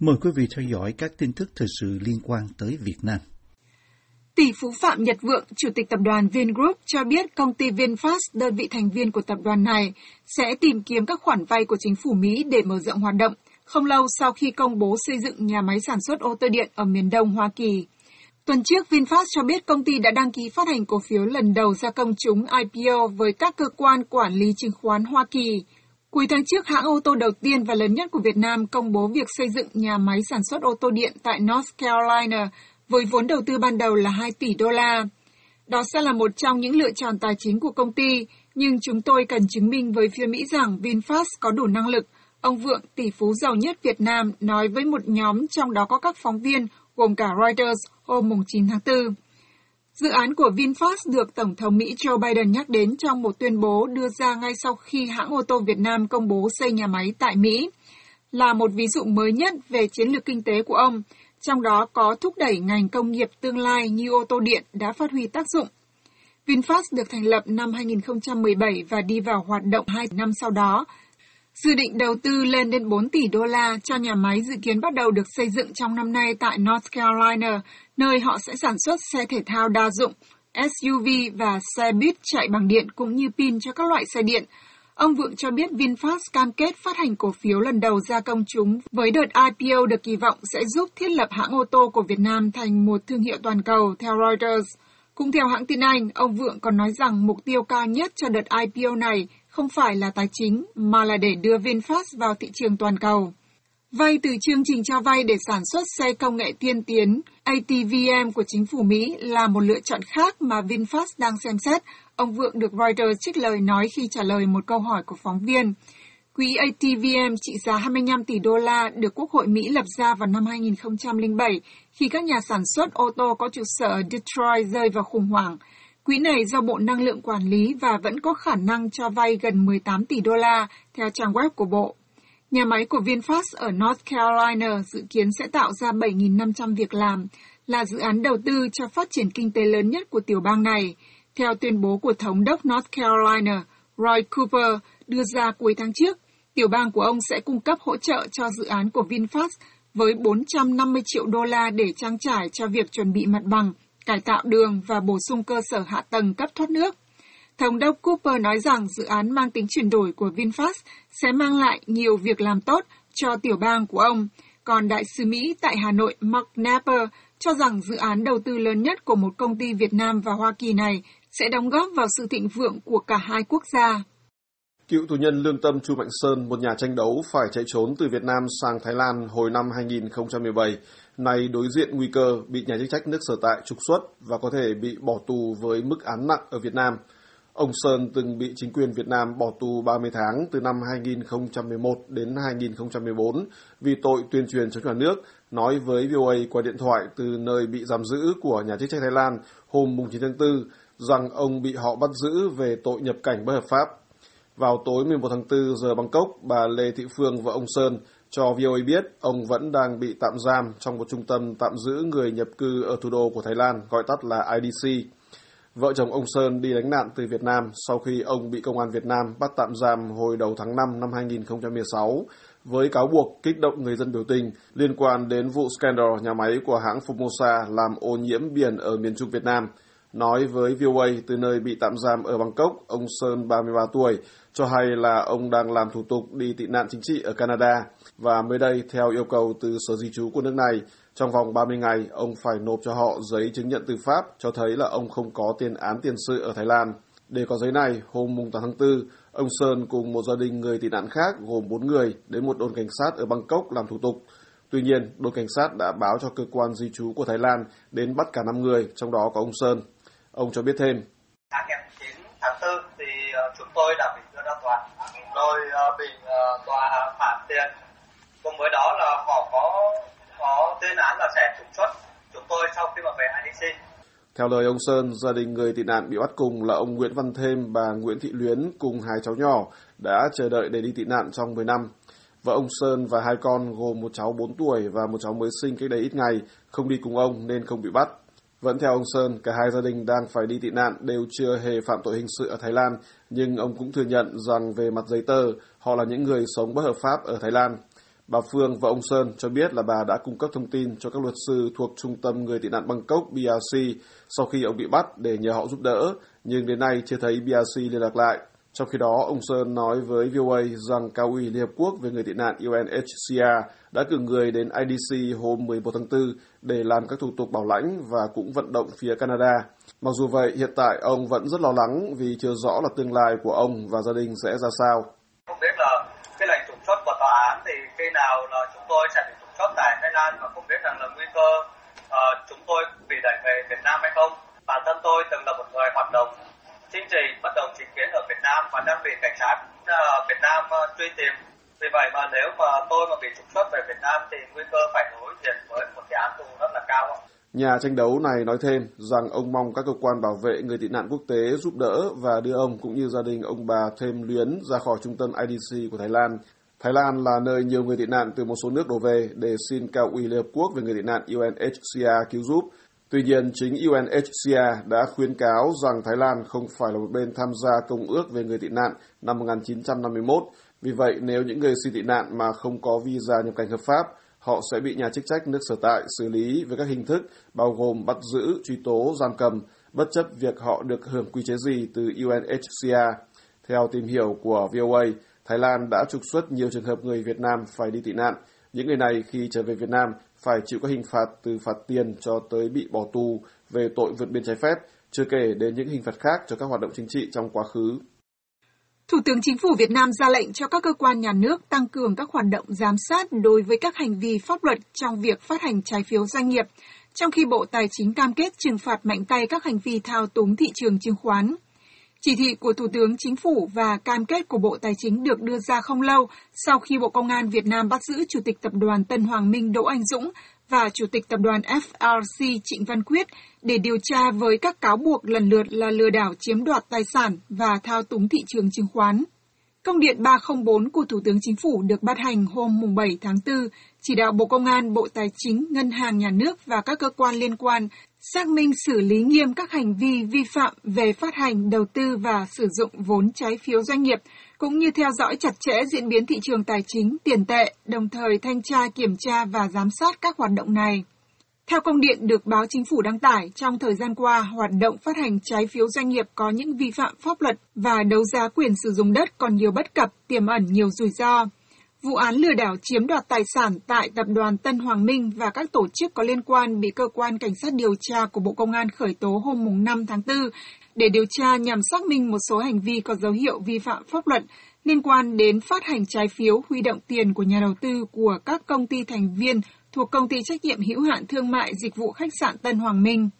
Mời quý vị theo dõi các tin tức thời sự liên quan tới Việt Nam. Tỷ phú Phạm Nhật Vượng, Chủ tịch tập đoàn Vingroup cho biết công ty VinFast, đơn vị thành viên của tập đoàn này, sẽ tìm kiếm các khoản vay của chính phủ Mỹ để mở rộng hoạt động, không lâu sau khi công bố xây dựng nhà máy sản xuất ô tô điện ở miền đông Hoa Kỳ. Tuần trước, VinFast cho biết công ty đã đăng ký phát hành cổ phiếu lần đầu ra công chúng IPO với các cơ quan quản lý chứng khoán Hoa Kỳ. Cuối tháng trước, hãng ô tô đầu tiên và lớn nhất của Việt Nam công bố việc xây dựng nhà máy sản xuất ô tô điện tại North Carolina với vốn đầu tư ban đầu là 2 tỷ đô la. Đó sẽ là một trong những lựa chọn tài chính của công ty, nhưng chúng tôi cần chứng minh với phía Mỹ rằng VinFast có đủ năng lực. Ông Vượng, tỷ phú giàu nhất Việt Nam, nói với một nhóm trong đó có các phóng viên, gồm cả Reuters, hôm 9 tháng 4. Dự án của VinFast được Tổng thống Mỹ Joe Biden nhắc đến trong một tuyên bố đưa ra ngay sau khi hãng ô tô Việt Nam công bố xây nhà máy tại Mỹ, là một ví dụ mới nhất về chiến lược kinh tế của ông, trong đó có thúc đẩy ngành công nghiệp tương lai như ô tô điện đã phát huy tác dụng. VinFast được thành lập năm 2017 và đi vào hoạt động 2 năm sau đó. Dự định đầu tư lên đến 4 tỷ đô la cho nhà máy dự kiến bắt đầu được xây dựng trong năm nay tại North Carolina, nơi họ sẽ sản xuất xe thể thao đa dụng, SUV và xe buýt chạy bằng điện cũng như pin cho các loại xe điện. Ông Vượng cho biết VinFast cam kết phát hành cổ phiếu lần đầu ra công chúng với đợt IPO được kỳ vọng sẽ giúp thiết lập hãng ô tô của Việt Nam thành một thương hiệu toàn cầu, theo Reuters. Cũng theo hãng tin Anh, ông Vượng còn nói rằng mục tiêu cao nhất cho đợt IPO này không phải là tài chính, mà là để đưa VinFast vào thị trường toàn cầu. Vay từ chương trình cho vay để sản xuất xe công nghệ tiên tiến ATVM của chính phủ Mỹ là một lựa chọn khác mà VinFast đang xem xét, ông Vượng được Reuters trích lời nói khi trả lời một câu hỏi của phóng viên. Quỹ ATVM trị giá 25 tỷ đô la được Quốc hội Mỹ lập ra vào năm 2007 khi các nhà sản xuất ô tô có trụ sở ở Detroit rơi vào khủng hoảng. Quỹ này do Bộ Năng lượng quản lý và vẫn có khả năng cho vay gần 18 tỷ đô la theo trang web của Bộ. Nhà máy của VinFast ở North Carolina dự kiến sẽ tạo ra 7.500 việc làm, là dự án đầu tư cho phát triển kinh tế lớn nhất của tiểu bang này, theo tuyên bố của Thống đốc North Carolina Roy Cooper đưa ra cuối tháng trước. Tiểu bang của ông sẽ cung cấp hỗ trợ cho dự án của VinFast với 450 triệu đô la để trang trải cho việc chuẩn bị mặt bằng, cải tạo đường và bổ sung cơ sở hạ tầng cấp thoát nước. Thống đốc Cooper nói rằng dự án mang tính chuyển đổi của VinFast sẽ mang lại nhiều việc làm tốt cho tiểu bang của ông. Còn đại sứ Mỹ tại Hà Nội Mark Napper cho rằng dự án đầu tư lớn nhất của một công ty Việt Nam và Hoa Kỳ này sẽ đóng góp vào sự thịnh vượng của cả hai quốc gia. Cựu tù nhân lương tâm Chu Mạnh Sơn, một nhà tranh đấu phải chạy trốn từ Việt Nam sang Thái Lan hồi năm 2017, nay đối diện nguy cơ bị nhà chức trách nước sở tại trục xuất và có thể bị bỏ tù với mức án nặng ở Việt Nam – Ông Sơn từng bị chính quyền Việt Nam bỏ tù 30 tháng từ năm 2011 đến 2014 vì tội tuyên truyền chống nhà nước, nói với VOA qua điện thoại từ nơi bị giam giữ của nhà chức trách Thái Lan hôm 9 tháng 4 rằng ông bị họ bắt giữ về tội nhập cảnh bất hợp pháp. Vào tối 11 tháng 4 giờ Bangkok, bà Lê Thị Phương và ông Sơn cho VOA biết ông vẫn đang bị tạm giam trong một trung tâm tạm giữ người nhập cư ở thủ đô của Thái Lan, gọi tắt là IDC. Vợ chồng ông Sơn đi lánh nạn từ Việt Nam sau khi ông bị công an Việt Nam bắt tạm giam hồi đầu tháng 5 năm 2016 với cáo buộc kích động người dân biểu tình liên quan đến vụ scandal nhà máy của hãng Formosa làm ô nhiễm biển ở miền Trung Việt Nam. Nói với VOA từ nơi bị tạm giam ở Bangkok, ông Sơn 33 tuổi cho hay là ông đang làm thủ tục đi tị nạn chính trị ở Canada và mới đây theo yêu cầu từ Sở Di trú của nước này, trong vòng 30 ngày, ông phải nộp cho họ giấy chứng nhận tư pháp cho thấy là ông không có tiền án tiền sự ở Thái Lan. Để có giấy này, hôm 8 tháng 4, ông Sơn cùng một gia đình người tị nạn khác gồm 4 người đến một đồn cảnh sát ở Bangkok làm thủ tục. Tuy nhiên, đồn cảnh sát đã báo cho cơ quan di trú của Thái Lan đến bắt cả 5 người, trong đó có ông Sơn. Ông cho biết thêm. Sáng ngày 9 tháng 4 thì ờ, chúng tôi đã bị đưa ra tòa, rồi ờ, bị ờ, tòa phạt tiền. Cùng với đó là họ có có tuyên án là sẽ trục xuất chúng tôi sau khi mà về IDC. Theo lời ông Sơn, gia đình người tị nạn bị bắt cùng là ông Nguyễn Văn Thêm, bà Nguyễn Thị Luyến cùng hai cháu nhỏ đã chờ đợi để đi tị nạn trong 10 năm. Vợ ông Sơn và hai con gồm một cháu 4 tuổi và một cháu mới sinh cách đây ít ngày không đi cùng ông nên không bị bắt. Vẫn theo ông Sơn, cả hai gia đình đang phải đi tị nạn đều chưa hề phạm tội hình sự ở Thái Lan, nhưng ông cũng thừa nhận rằng về mặt giấy tờ, họ là những người sống bất hợp pháp ở Thái Lan. Bà Phương và ông Sơn cho biết là bà đã cung cấp thông tin cho các luật sư thuộc Trung tâm Người tị nạn Bangkok BRC sau khi ông bị bắt để nhờ họ giúp đỡ, nhưng đến nay chưa thấy BRC liên lạc lại. Trong khi đó, ông Sơn nói với VOA rằng cao ủy Liên Hợp Quốc về người tị nạn UNHCR đã cử người đến IDC hôm 11 tháng 4 để làm các thủ tục bảo lãnh và cũng vận động phía Canada. Mặc dù vậy, hiện tại ông vẫn rất lo lắng vì chưa rõ là tương lai của ông và gia đình sẽ ra sao. Không biết là cái lệnh trục xuất của tòa án thì khi nào là chúng tôi sẽ bị trục xuất tại Thái Lan và không biết rằng là nguy cơ uh, chúng tôi bị đẩy về Việt Nam hay không. Bản thân tôi từng là một người hoạt động chính trị bất đồng chính kiến ở Việt Nam và đang bị cảnh sát uh, Việt Nam uh, truy tìm. Vì vậy mà nếu mà tôi mà bị trục xuất về Việt Nam thì nguy cơ phải đối diện với một cái án tù rất là cao. Nhà tranh đấu này nói thêm rằng ông mong các cơ quan bảo vệ người tị nạn quốc tế giúp đỡ và đưa ông cũng như gia đình ông bà thêm luyến ra khỏi trung tâm IDC của Thái Lan. Thái Lan là nơi nhiều người tị nạn từ một số nước đổ về để xin cao ủy Liên Hợp Quốc về người tị nạn UNHCR cứu giúp. Tuy nhiên, chính UNHCR đã khuyến cáo rằng Thái Lan không phải là một bên tham gia Công ước về người tị nạn năm 1951. Vì vậy, nếu những người xin tị nạn mà không có visa nhập cảnh hợp pháp, họ sẽ bị nhà chức trách nước sở tại xử lý với các hình thức bao gồm bắt giữ, truy tố, giam cầm, bất chấp việc họ được hưởng quy chế gì từ UNHCR. Theo tìm hiểu của VOA, Thái Lan đã trục xuất nhiều trường hợp người Việt Nam phải đi tị nạn. Những người này khi trở về Việt Nam phải chịu các hình phạt từ phạt tiền cho tới bị bỏ tù về tội vượt biên trái phép, chưa kể đến những hình phạt khác cho các hoạt động chính trị trong quá khứ. Thủ tướng Chính phủ Việt Nam ra lệnh cho các cơ quan nhà nước tăng cường các hoạt động giám sát đối với các hành vi pháp luật trong việc phát hành trái phiếu doanh nghiệp, trong khi Bộ Tài chính cam kết trừng phạt mạnh tay các hành vi thao túng thị trường chứng khoán. Chỉ thị của Thủ tướng Chính phủ và cam kết của Bộ Tài chính được đưa ra không lâu sau khi Bộ Công an Việt Nam bắt giữ Chủ tịch Tập đoàn Tân Hoàng Minh Đỗ Anh Dũng và Chủ tịch Tập đoàn FRC Trịnh Văn Quyết để điều tra với các cáo buộc lần lượt là lừa đảo chiếm đoạt tài sản và thao túng thị trường chứng khoán. Công điện 304 của Thủ tướng Chính phủ được ban hành hôm 7 tháng 4, chỉ đạo Bộ Công an, Bộ Tài chính, Ngân hàng Nhà nước và các cơ quan liên quan xác minh xử lý nghiêm các hành vi vi phạm về phát hành, đầu tư và sử dụng vốn trái phiếu doanh nghiệp, cũng như theo dõi chặt chẽ diễn biến thị trường tài chính, tiền tệ, đồng thời thanh tra, kiểm tra và giám sát các hoạt động này. Theo công điện được báo chính phủ đăng tải, trong thời gian qua, hoạt động phát hành trái phiếu doanh nghiệp có những vi phạm pháp luật và đấu giá quyền sử dụng đất còn nhiều bất cập, tiềm ẩn nhiều rủi ro. Vụ án lừa đảo chiếm đoạt tài sản tại tập đoàn Tân Hoàng Minh và các tổ chức có liên quan bị cơ quan cảnh sát điều tra của Bộ Công an khởi tố hôm 5 tháng 4 để điều tra nhằm xác minh một số hành vi có dấu hiệu vi phạm pháp luật liên quan đến phát hành trái phiếu, huy động tiền của nhà đầu tư của các công ty thành viên thuộc công ty trách nhiệm hữu hạn thương mại dịch vụ khách sạn Tân Hoàng Minh.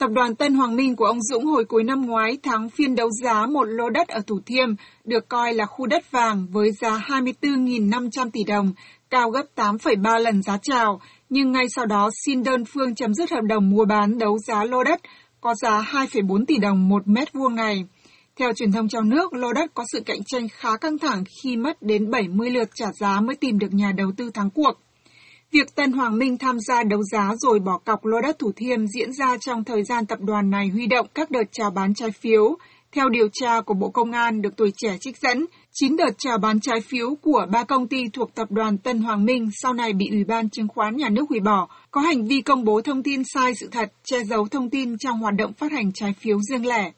Tập đoàn Tân Hoàng Minh của ông Dũng hồi cuối năm ngoái thắng phiên đấu giá một lô đất ở Thủ Thiêm, được coi là khu đất vàng với giá 24.500 tỷ đồng, cao gấp 8,3 lần giá chào, nhưng ngay sau đó xin đơn phương chấm dứt hợp đồng mua bán đấu giá lô đất có giá 2,4 tỷ đồng một mét vuông này. Theo truyền thông trong nước, lô đất có sự cạnh tranh khá căng thẳng khi mất đến 70 lượt trả giá mới tìm được nhà đầu tư thắng cuộc. Việc Tân Hoàng Minh tham gia đấu giá rồi bỏ cọc lô đất Thủ Thiêm diễn ra trong thời gian tập đoàn này huy động các đợt chào bán trái phiếu. Theo điều tra của Bộ Công an được tuổi trẻ trích dẫn, 9 đợt chào bán trái phiếu của ba công ty thuộc tập đoàn Tân Hoàng Minh sau này bị Ủy ban Chứng khoán Nhà nước hủy bỏ, có hành vi công bố thông tin sai sự thật, che giấu thông tin trong hoạt động phát hành trái phiếu riêng lẻ.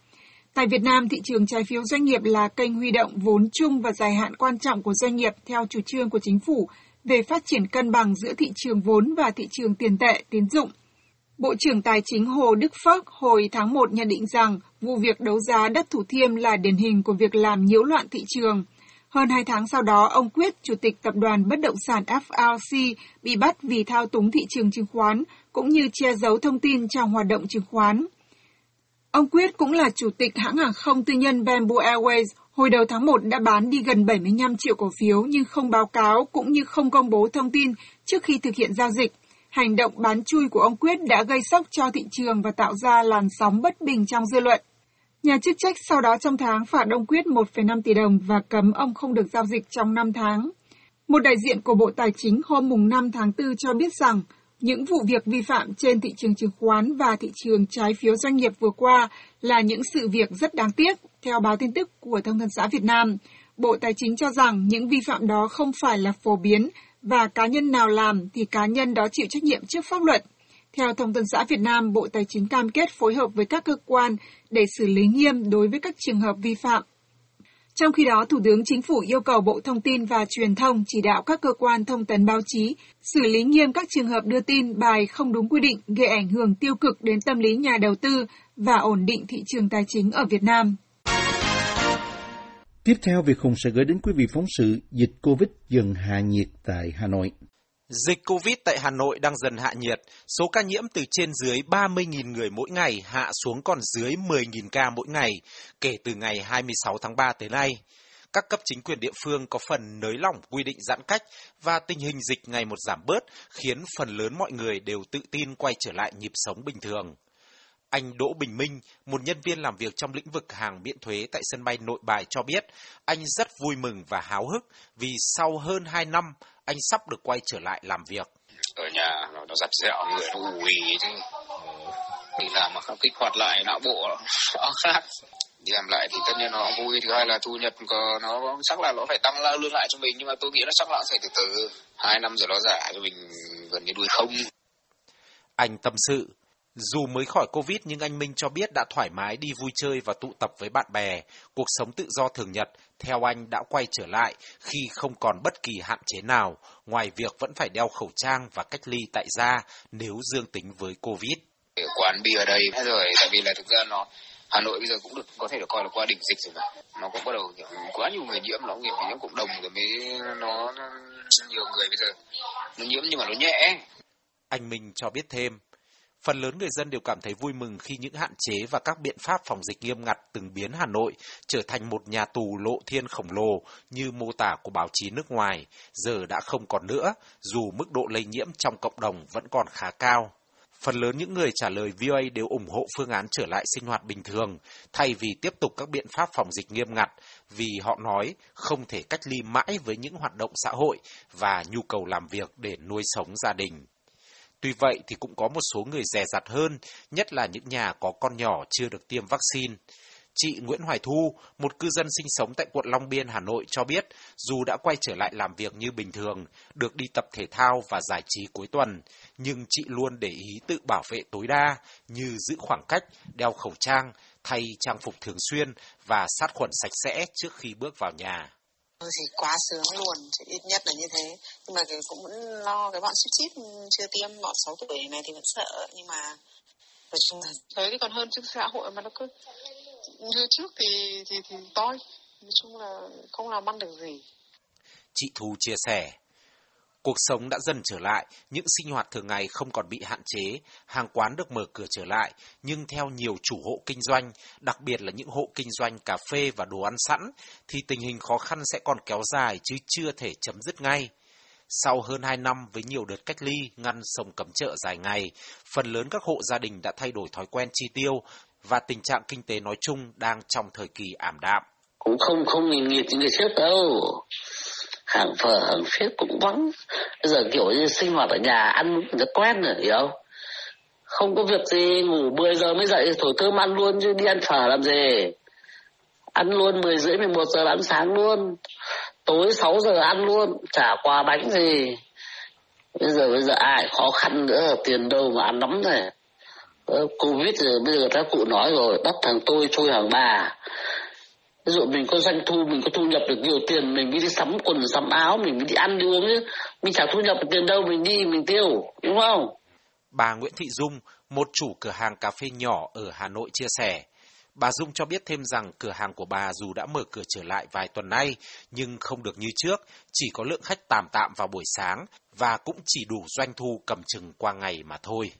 Tại Việt Nam, thị trường trái phiếu doanh nghiệp là kênh huy động vốn chung và dài hạn quan trọng của doanh nghiệp theo chủ trương của chính phủ về phát triển cân bằng giữa thị trường vốn và thị trường tiền tệ, tín dụng. Bộ trưởng Tài chính Hồ Đức Phước hồi tháng 1 nhận định rằng vụ việc đấu giá đất Thủ Thiêm là điển hình của việc làm nhiễu loạn thị trường. Hơn hai tháng sau đó, ông Quyết, Chủ tịch Tập đoàn Bất động sản FLC, bị bắt vì thao túng thị trường chứng khoán, cũng như che giấu thông tin trong hoạt động chứng khoán. Ông Quyết cũng là chủ tịch hãng hàng không tư nhân Bamboo Airways, hồi đầu tháng 1 đã bán đi gần 75 triệu cổ phiếu nhưng không báo cáo cũng như không công bố thông tin trước khi thực hiện giao dịch. Hành động bán chui của ông Quyết đã gây sốc cho thị trường và tạo ra làn sóng bất bình trong dư luận. Nhà chức trách sau đó trong tháng phạt ông Quyết 1,5 tỷ đồng và cấm ông không được giao dịch trong 5 tháng. Một đại diện của Bộ Tài chính hôm mùng 5 tháng 4 cho biết rằng những vụ việc vi phạm trên thị trường chứng khoán và thị trường trái phiếu doanh nghiệp vừa qua là những sự việc rất đáng tiếc, theo báo tin tức của Thông tấn xã Việt Nam. Bộ Tài chính cho rằng những vi phạm đó không phải là phổ biến và cá nhân nào làm thì cá nhân đó chịu trách nhiệm trước pháp luật. Theo Thông tấn xã Việt Nam, Bộ Tài chính cam kết phối hợp với các cơ quan để xử lý nghiêm đối với các trường hợp vi phạm. Trong khi đó, Thủ tướng Chính phủ yêu cầu Bộ Thông tin và Truyền thông chỉ đạo các cơ quan thông tấn báo chí xử lý nghiêm các trường hợp đưa tin bài không đúng quy định gây ảnh hưởng tiêu cực đến tâm lý nhà đầu tư và ổn định thị trường tài chính ở Việt Nam. Tiếp theo, Việt Hùng sẽ gửi đến quý vị phóng sự dịch COVID dần hạ nhiệt tại Hà Nội. Dịch Covid tại Hà Nội đang dần hạ nhiệt, số ca nhiễm từ trên dưới 30.000 người mỗi ngày hạ xuống còn dưới 10.000 ca mỗi ngày kể từ ngày 26 tháng 3 tới nay. Các cấp chính quyền địa phương có phần nới lỏng quy định giãn cách và tình hình dịch ngày một giảm bớt khiến phần lớn mọi người đều tự tin quay trở lại nhịp sống bình thường. Anh Đỗ Bình Minh, một nhân viên làm việc trong lĩnh vực hàng miễn thuế tại sân bay Nội Bài cho biết, anh rất vui mừng và háo hức vì sau hơn 2 năm, anh sắp được quay trở lại làm việc. Ở nhà nó, nó giặt dẹo, người nó ùi chứ. Đi làm mà không kích hoạt lại não bộ nó khác. Đi làm lại thì tất nhiên nó vui. Thứ hai là thu nhập nó chắc là nó phải tăng lương lại cho mình. Nhưng mà tôi nghĩ là chắc là nó phải từ từ. Hai năm rồi nó giả cho mình gần như đuôi không. Anh tâm sự, dù mới khỏi Covid nhưng anh Minh cho biết đã thoải mái đi vui chơi và tụ tập với bạn bè. Cuộc sống tự do thường nhật, theo anh đã quay trở lại khi không còn bất kỳ hạn chế nào, ngoài việc vẫn phải đeo khẩu trang và cách ly tại gia nếu dương tính với Covid. Ở quán bia ở đây rồi, tại vì là thực ra nó Hà Nội bây giờ cũng được có thể được coi là qua đỉnh dịch rồi mà. Nó cũng bắt đầu quá nhiều người nhiễm, nó nghiệp nhiễm cộng đồng rồi mới nó, nó nhiều người bây giờ nó nhiễm nhưng mà nó nhẹ. Anh Minh cho biết thêm, Phần lớn người dân đều cảm thấy vui mừng khi những hạn chế và các biện pháp phòng dịch nghiêm ngặt từng biến Hà Nội trở thành một nhà tù lộ thiên khổng lồ như mô tả của báo chí nước ngoài, giờ đã không còn nữa, dù mức độ lây nhiễm trong cộng đồng vẫn còn khá cao. Phần lớn những người trả lời VOA đều ủng hộ phương án trở lại sinh hoạt bình thường, thay vì tiếp tục các biện pháp phòng dịch nghiêm ngặt, vì họ nói không thể cách ly mãi với những hoạt động xã hội và nhu cầu làm việc để nuôi sống gia đình. Tuy vậy thì cũng có một số người dè dặt hơn, nhất là những nhà có con nhỏ chưa được tiêm vaccine. Chị Nguyễn Hoài Thu, một cư dân sinh sống tại quận Long Biên, Hà Nội cho biết, dù đã quay trở lại làm việc như bình thường, được đi tập thể thao và giải trí cuối tuần, nhưng chị luôn để ý tự bảo vệ tối đa như giữ khoảng cách, đeo khẩu trang, thay trang phục thường xuyên và sát khuẩn sạch sẽ trước khi bước vào nhà thì quá sướng luôn ít nhất là như thế. Nhưng mà cũng vẫn lo cái bọn ship ship chưa tiêm bọn 6 tuổi này thì vẫn sợ. Nhưng mà nói chung là thế thì còn hơn chứ xã hội mà nó cứ như trước thì thì thì toi. Nói chung là không làm ăn được gì. Chị Thu chia sẻ Cuộc sống đã dần trở lại, những sinh hoạt thường ngày không còn bị hạn chế, hàng quán được mở cửa trở lại, nhưng theo nhiều chủ hộ kinh doanh, đặc biệt là những hộ kinh doanh cà phê và đồ ăn sẵn, thì tình hình khó khăn sẽ còn kéo dài chứ chưa thể chấm dứt ngay. Sau hơn 2 năm với nhiều đợt cách ly, ngăn sông cấm chợ dài ngày, phần lớn các hộ gia đình đã thay đổi thói quen chi tiêu và tình trạng kinh tế nói chung đang trong thời kỳ ảm đạm. Cũng không không nghìn nghiệt như ngày trước đâu hàng phở, hàng phết cũng vắng. Bây giờ kiểu như sinh hoạt ở nhà, ăn rất quen rồi, hiểu không? Không có việc gì, ngủ 10 giờ mới dậy, thổi cơm ăn luôn chứ đi ăn phở làm gì? Ăn luôn 10 rưỡi 11 giờ ăn sáng luôn. Tối 6 giờ ăn luôn, chả quà bánh gì. Bây giờ bây giờ ai khó khăn nữa, tiền đâu mà ăn lắm này. Covid rồi, bây giờ các cụ nói rồi, bắt thằng tôi chui hàng bà ví dụ mình có doanh thu mình có thu nhập được nhiều tiền mình mới đi sắm quần sắm áo mình mới đi ăn đi uống chứ mình chẳng thu nhập được tiền đâu mình đi mình tiêu đúng không bà Nguyễn Thị Dung một chủ cửa hàng cà phê nhỏ ở Hà Nội chia sẻ Bà Dung cho biết thêm rằng cửa hàng của bà dù đã mở cửa trở lại vài tuần nay, nhưng không được như trước, chỉ có lượng khách tạm tạm vào buổi sáng và cũng chỉ đủ doanh thu cầm chừng qua ngày mà thôi.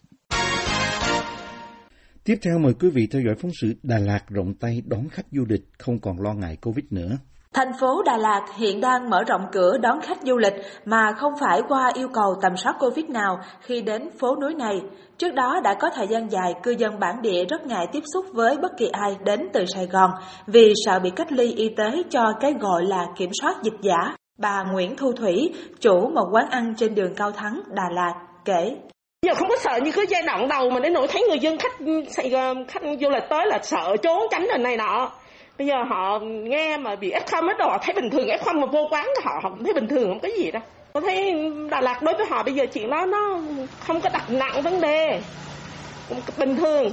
Tiếp theo mời quý vị theo dõi phóng sự Đà Lạt rộng tay đón khách du lịch không còn lo ngại Covid nữa. Thành phố Đà Lạt hiện đang mở rộng cửa đón khách du lịch mà không phải qua yêu cầu tầm soát Covid nào khi đến phố núi này. Trước đó đã có thời gian dài cư dân bản địa rất ngại tiếp xúc với bất kỳ ai đến từ Sài Gòn vì sợ bị cách ly y tế cho cái gọi là kiểm soát dịch giả. Bà Nguyễn Thu Thủy, chủ một quán ăn trên đường Cao Thắng, Đà Lạt, kể. Giờ không có sợ như cái giai đoạn đầu mà đến nỗi thấy người dân khách khách du lịch tới là sợ trốn tránh rồi này nọ. Bây giờ họ nghe mà bị f không hết rồi họ thấy bình thường f không mà vô quán họ họ cũng thấy bình thường không có gì đâu. Tôi thấy Đà Lạt đối với họ bây giờ chuyện đó nó không có đặt nặng vấn đề, bình thường.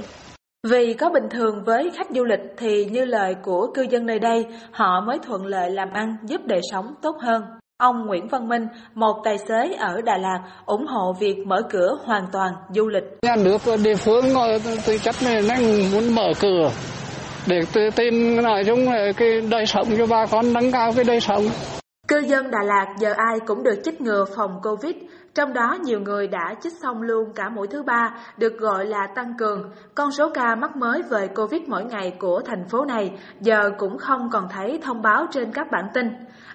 Vì có bình thường với khách du lịch thì như lời của cư dân nơi đây, họ mới thuận lợi làm ăn giúp đời sống tốt hơn. Ông Nguyễn Văn Minh, một tài xế ở Đà Lạt, ủng hộ việc mở cửa hoàn toàn du lịch. Nhà nước địa phương tư chất này nó muốn mở cửa để tin nói chung là cái đời sống cho bà con nâng cao cái đời sống. Cư dân Đà Lạt giờ ai cũng được chích ngừa phòng Covid, trong đó nhiều người đã chích xong luôn cả mũi thứ ba, được gọi là tăng cường. Con số ca mắc mới về Covid mỗi ngày của thành phố này giờ cũng không còn thấy thông báo trên các bản tin.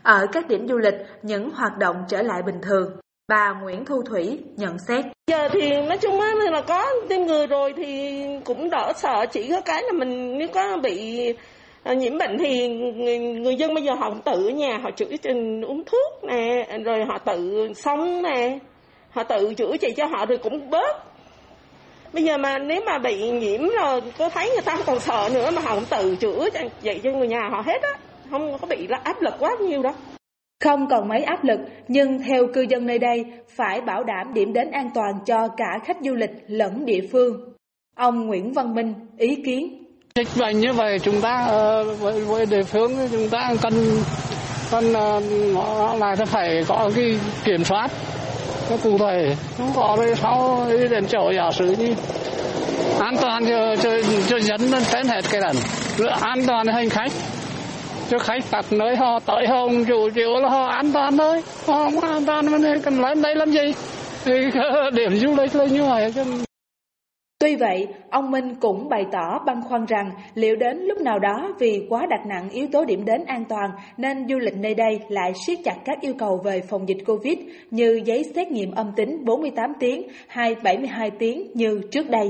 Ở các điểm du lịch, những hoạt động trở lại bình thường. Bà Nguyễn Thu Thủy nhận xét. Giờ thì nói chung là có tiêm ngừa rồi thì cũng đỡ sợ, chỉ có cái là mình nếu có bị à, nhiễm bệnh thì người, người dân bây giờ họ tự ở nhà họ chữa uống thuốc nè rồi họ tự sống nè họ tự chữa trị cho họ rồi cũng bớt bây giờ mà nếu mà bị nhiễm rồi có thấy người ta không còn sợ nữa mà họ cũng tự chữa vậy cho người nhà họ hết á không có bị áp lực quá nhiều đâu. Không còn mấy áp lực, nhưng theo cư dân nơi đây, phải bảo đảm điểm đến an toàn cho cả khách du lịch lẫn địa phương. Ông Nguyễn Văn Minh ý kiến. Dịch bệnh như vậy chúng ta ờ, với, với địa phương chúng ta cần cần ờ, nó là phải có cái kiểm soát. Cái cụ thể không có rồi sau đi đến chỗ giả sử như an toàn cho cho cho dân trên hết cái lần an toàn hành khách cho khách các nơi họ tới họ chủ chịu là họ an toàn thôi. Họ không an toàn mà cần lên đây làm gì? Thì điểm du lịch là như vậy chứ. Tuy vậy, ông Minh cũng bày tỏ băn khoăn rằng liệu đến lúc nào đó vì quá đặt nặng yếu tố điểm đến an toàn nên du lịch nơi đây lại siết chặt các yêu cầu về phòng dịch Covid như giấy xét nghiệm âm tính 48 tiếng hay 72 tiếng như trước đây.